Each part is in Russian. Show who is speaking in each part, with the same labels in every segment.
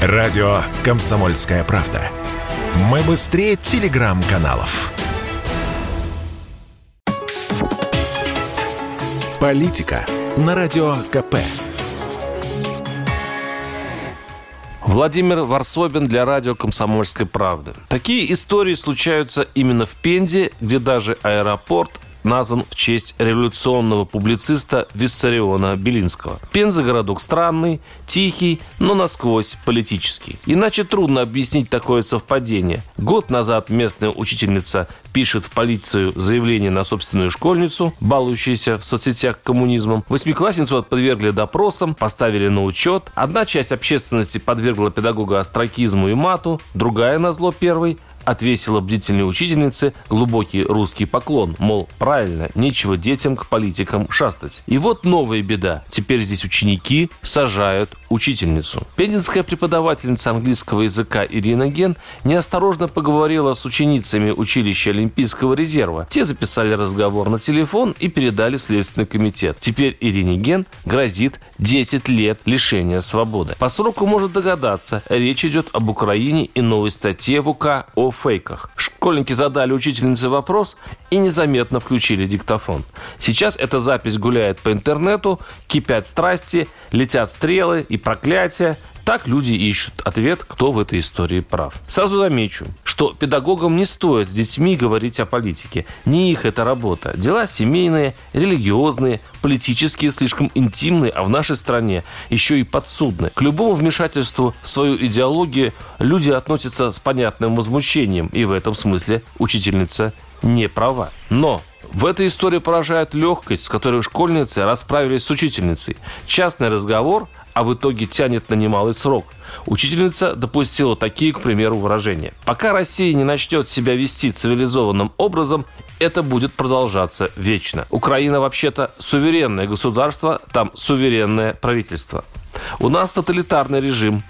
Speaker 1: Радио «Комсомольская правда». Мы быстрее телеграм-каналов. Политика на Радио КП.
Speaker 2: Владимир Варсобин для радио «Комсомольской правды». Такие истории случаются именно в Пензе, где даже аэропорт назван в честь революционного публициста Виссариона Белинского. Пенза городок странный, тихий, но насквозь политический. Иначе трудно объяснить такое совпадение. Год назад местная учительница пишет в полицию заявление на собственную школьницу, балующуюся в соцсетях коммунизмом. Восьмиклассницу подвергли допросам, поставили на учет. Одна часть общественности подвергла педагога остракизму и мату, другая, на зло первой, отвесила бдительной учительнице глубокий русский поклон, мол, правильно, нечего детям к политикам шастать. И вот новая беда. Теперь здесь ученики сажают учительницу. Пензенская преподавательница английского языка Ирина Ген неосторожно поговорила с ученицами училища Олимпийского резерва. Те записали разговор на телефон и передали Следственный комитет. Теперь Ирине Ген грозит 10 лет лишения свободы. По сроку может догадаться, речь идет об Украине и новой статье в УК о фейках. Школьники задали учительнице вопрос и незаметно включили диктофон. Сейчас эта запись гуляет по интернету, кипят страсти, летят стрелы и проклятия. Так люди ищут ответ, кто в этой истории прав. Сразу замечу, что педагогам не стоит с детьми говорить о политике. Не их это работа. Дела семейные, религиозные, политические, слишком интимные, а в нашей стране еще и подсудные. К любому вмешательству в свою идеологию люди относятся с понятным возмущением. И в этом смысле учительница не права. Но в этой истории поражает легкость, с которой школьницы расправились с учительницей. Частный разговор, а в итоге тянет на немалый срок. Учительница допустила такие, к примеру, выражения. Пока Россия не начнет себя вести цивилизованным образом, это будет продолжаться вечно. Украина вообще-то суверенное государство, там суверенное правительство. У нас тоталитарный режим.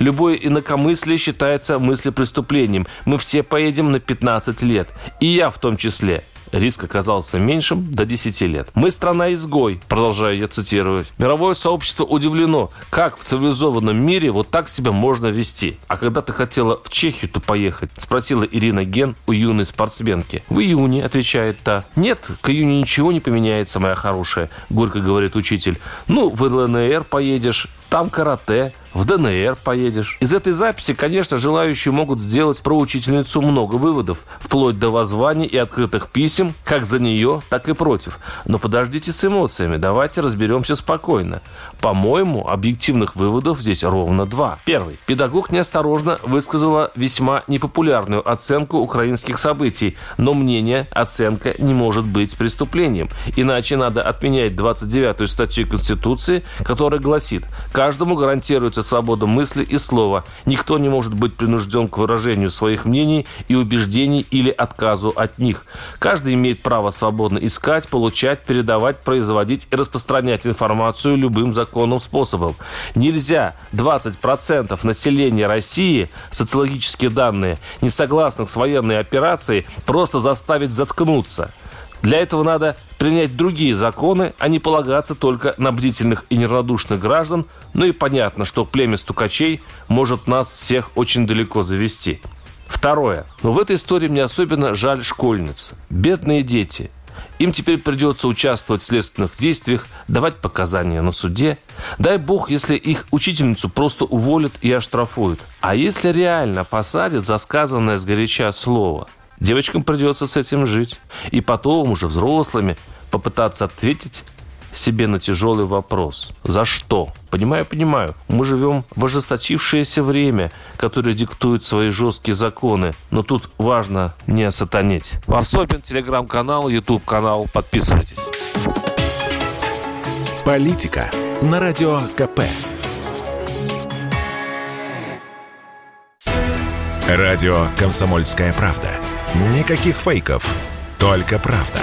Speaker 2: Любое инакомыслие считается мыслепреступлением. Мы все поедем на 15 лет. И я в том числе риск оказался меньшим до 10 лет. «Мы страна-изгой», продолжаю я цитировать. Мировое сообщество удивлено, как в цивилизованном мире вот так себя можно вести. А когда ты хотела в Чехию-то поехать? Спросила Ирина Ген у юной спортсменки. В июне, отвечает та. Нет, к июню ничего не поменяется, моя хорошая, горько говорит учитель. Ну, в ЛНР поедешь, там карате, в ДНР поедешь. Из этой записи, конечно, желающие могут сделать про учительницу много выводов, вплоть до воззваний и открытых писем, как за нее, так и против. Но подождите с эмоциями, давайте разберемся спокойно. По-моему, объективных выводов здесь ровно два. Первый. Педагог неосторожно высказала весьма непопулярную оценку украинских событий, но мнение, оценка не может быть преступлением. Иначе надо отменять 29-ю статью Конституции, которая гласит, каждому гарантируется свобода мысли и слова. Никто не может быть принужден к выражению своих мнений и убеждений или отказу от них. Каждый имеет право свободно искать, получать, передавать, производить и распространять информацию любым законным способом. Нельзя 20% населения России, социологические данные, не согласных с военной операцией, просто заставить заткнуться – для этого надо принять другие законы, а не полагаться только на бдительных и неравнодушных граждан. Ну и понятно, что племя стукачей может нас всех очень далеко завести. Второе. Но в этой истории мне особенно жаль школьниц. Бедные дети. Им теперь придется участвовать в следственных действиях, давать показания на суде. Дай бог, если их учительницу просто уволят и оштрафуют. А если реально посадят за сказанное сгоряча слово – Девочкам придется с этим жить. И потом уже взрослыми попытаться ответить себе на тяжелый вопрос. За что? Понимаю, понимаю. Мы живем в ожесточившееся время, которое диктует свои жесткие законы. Но тут важно не осатанеть. Варсобин, телеграм-канал, YouTube-канал. Подписывайтесь.
Speaker 1: Политика на Радио КП. Радио «Комсомольская правда». Никаких фейков, только правда.